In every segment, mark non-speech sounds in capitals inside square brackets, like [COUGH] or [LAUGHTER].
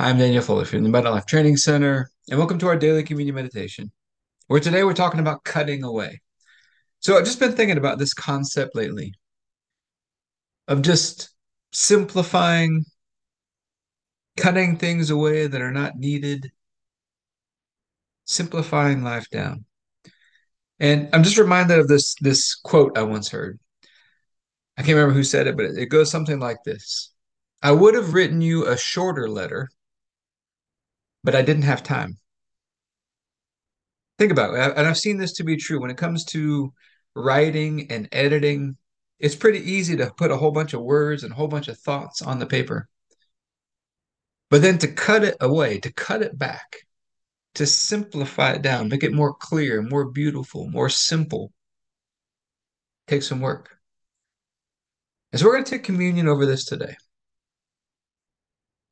I'm Daniel Fuller from the Meta Life Training Center, and welcome to our daily communion meditation, where today we're talking about cutting away. So I've just been thinking about this concept lately of just simplifying, cutting things away that are not needed, simplifying life down. And I'm just reminded of this this quote I once heard. I can't remember who said it, but it goes something like this. I would have written you a shorter letter but I didn't have time. Think about it. And I've seen this to be true when it comes to writing and editing. It's pretty easy to put a whole bunch of words and a whole bunch of thoughts on the paper. But then to cut it away, to cut it back, to simplify it down, make it more clear, more beautiful, more simple, takes some work. And so we're going to take communion over this today.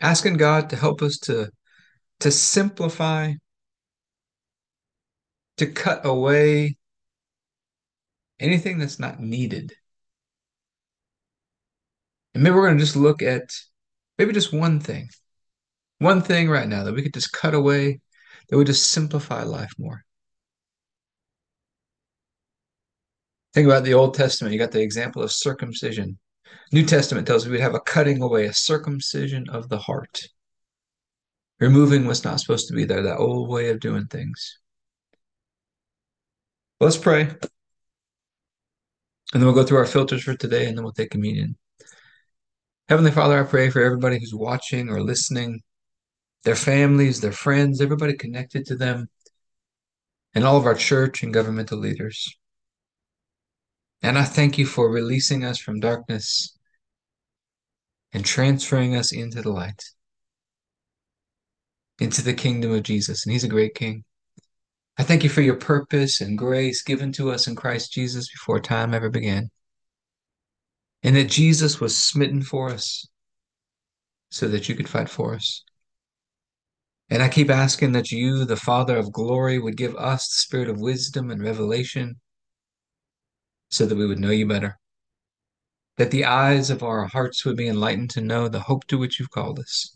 Asking God to help us to to simplify, to cut away anything that's not needed. And maybe we're going to just look at maybe just one thing, one thing right now that we could just cut away, that would just simplify life more. Think about the Old Testament. You got the example of circumcision. New Testament tells us we'd have a cutting away, a circumcision of the heart removing what's not supposed to be there, that old way of doing things. Let's pray. And then we'll go through our filters for today and then we'll take communion. Heavenly Father, I pray for everybody who's watching or listening, their families, their friends, everybody connected to them, and all of our church and governmental leaders. And I thank you for releasing us from darkness and transferring us into the light into the kingdom of Jesus, and He's a great King. I thank you for your purpose and grace given to us in Christ Jesus before time ever began, and that Jesus was smitten for us so that you could fight for us. And I keep asking that you, the Father of glory, would give us the spirit of wisdom and revelation so that we would know you better. That the eyes of our hearts would be enlightened to know the hope to which you've called us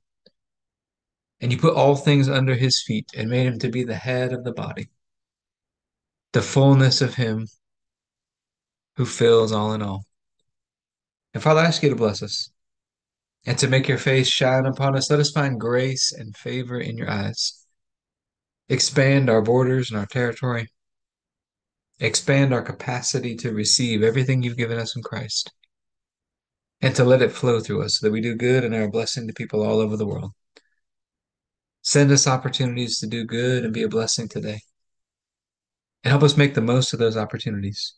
And you put all things under his feet and made him to be the head of the body, the fullness of him who fills all in all. And Father, I ask you to bless us and to make your face shine upon us. Let us find grace and favor in your eyes. Expand our borders and our territory. Expand our capacity to receive everything you've given us in Christ and to let it flow through us so that we do good and are a blessing to people all over the world. Send us opportunities to do good and be a blessing today. And help us make the most of those opportunities.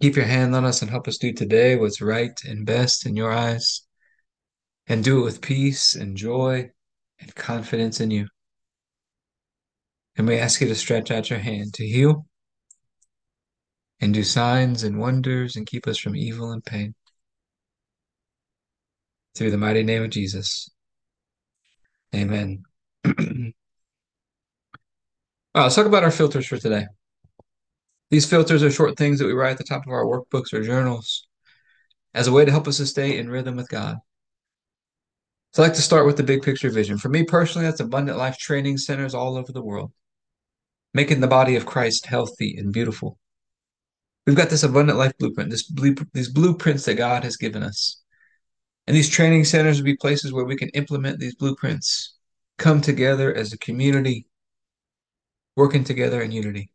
Keep your hand on us and help us do today what's right and best in your eyes. And do it with peace and joy and confidence in you. And we ask you to stretch out your hand to heal and do signs and wonders and keep us from evil and pain. Through the mighty name of Jesus. Amen. right, [CLEARS THROAT] uh, let's talk about our filters for today. These filters are short things that we write at the top of our workbooks or journals as a way to help us to stay in rhythm with God. So I like to start with the big picture vision. For me personally, that's abundant life training centers all over the world, making the body of Christ healthy and beautiful. We've got this abundant life blueprint, this these blueprints that God has given us. And these training centers will be places where we can implement these blueprints, come together as a community, working together in unity.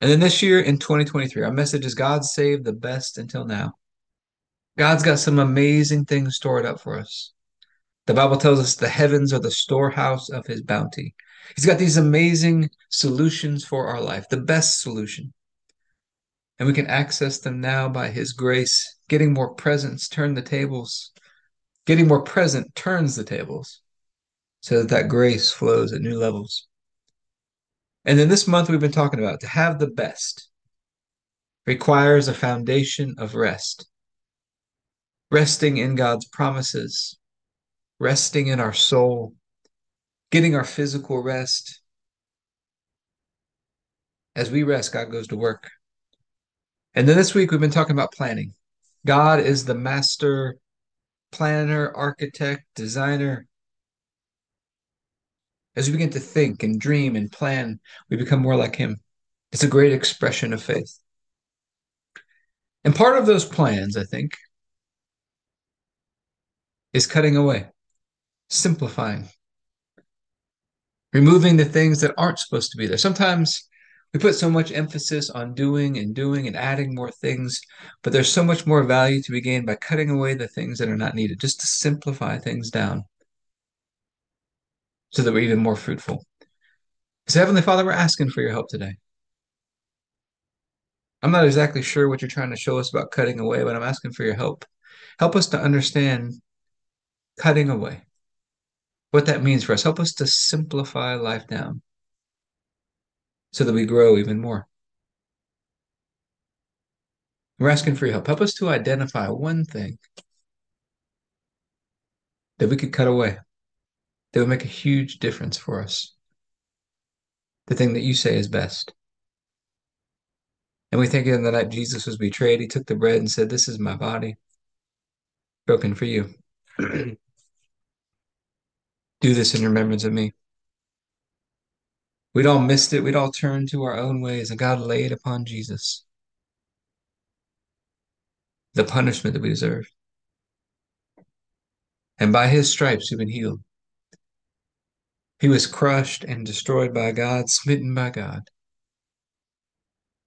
And then this year in 2023, our message is God saved the best until now. God's got some amazing things stored up for us. The Bible tells us the heavens are the storehouse of his bounty. He's got these amazing solutions for our life, the best solution. And we can access them now by his grace Getting more presence turn the tables. Getting more present turns the tables. so that that grace flows at new levels. And then this month we've been talking about to have the best requires a foundation of rest. Resting in God's promises, resting in our soul, getting our physical rest. As we rest, God goes to work. And then this week we've been talking about planning. God is the master planner, architect, designer. As we begin to think and dream and plan, we become more like Him. It's a great expression of faith. And part of those plans, I think, is cutting away, simplifying, removing the things that aren't supposed to be there. Sometimes we put so much emphasis on doing and doing and adding more things, but there's so much more value to be gained by cutting away the things that are not needed, just to simplify things down so that we're even more fruitful. So, Heavenly Father, we're asking for your help today. I'm not exactly sure what you're trying to show us about cutting away, but I'm asking for your help. Help us to understand cutting away, what that means for us. Help us to simplify life down so that we grow even more. We're asking for your help. Help us to identify one thing that we could cut away that would make a huge difference for us. The thing that you say is best. And we think in the night Jesus was betrayed, he took the bread and said, This is my body, broken for you. [CLEARS THROAT] Do this in remembrance of me. We'd all missed it. We'd all turned to our own ways, and God laid upon Jesus the punishment that we deserve. And by his stripes, we've been healed. He was crushed and destroyed by God, smitten by God,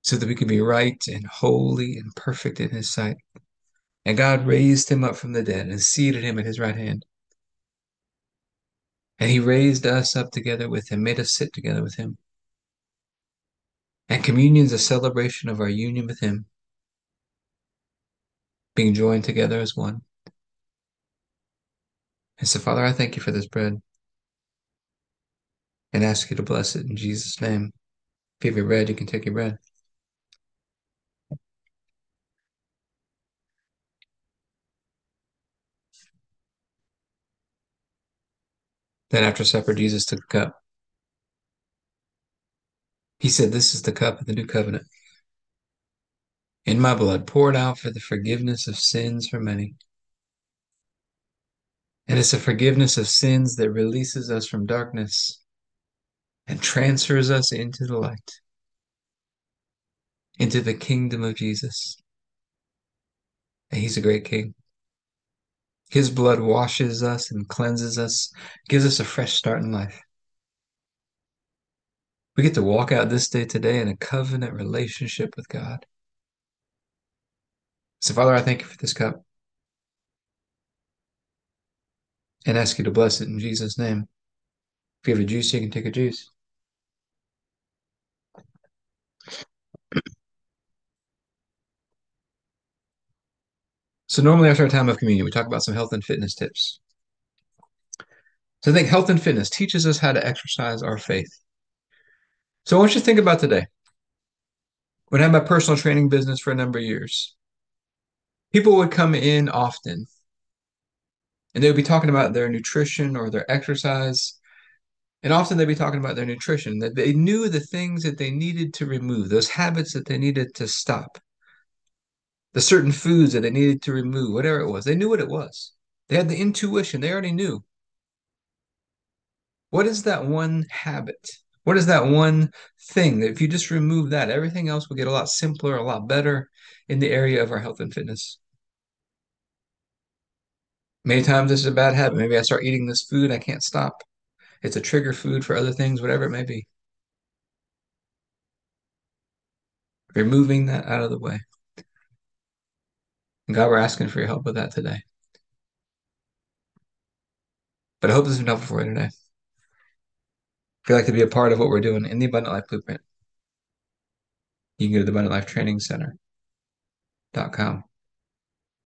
so that we could be right and holy and perfect in his sight. And God raised him up from the dead and seated him at his right hand. And he raised us up together with him, made us sit together with him. And communion is a celebration of our union with him, being joined together as one. And so, Father, I thank you for this bread and ask you to bless it in Jesus' name. If you have your bread, you can take your bread. Then after supper, Jesus took a cup. He said, This is the cup of the new covenant. In my blood, poured out for the forgiveness of sins for many. And it's a forgiveness of sins that releases us from darkness and transfers us into the light, into the kingdom of Jesus. And he's a great king. His blood washes us and cleanses us, gives us a fresh start in life. We get to walk out this day today in a covenant relationship with God. So, Father, I thank you for this cup and ask you to bless it in Jesus' name. If you have a juice, you can take a juice. So, normally after our time of communion, we talk about some health and fitness tips. So, I think health and fitness teaches us how to exercise our faith. So, I want you to think about today. When I had my personal training business for a number of years, people would come in often and they would be talking about their nutrition or their exercise. And often they'd be talking about their nutrition, that they knew the things that they needed to remove, those habits that they needed to stop, the certain foods that they needed to remove, whatever it was. They knew what it was. They had the intuition, they already knew. What is that one habit? What is that one thing that if you just remove that, everything else will get a lot simpler, a lot better in the area of our health and fitness? Many times this is a bad habit. Maybe I start eating this food, I can't stop. It's a trigger food for other things, whatever it may be. Removing that out of the way. And God, we're asking for your help with that today. But I hope this has been helpful for you today. If you'd like to be a part of what we're doing in the Abundant Life Blueprint, you can go to the Abundant Life Training Center.com.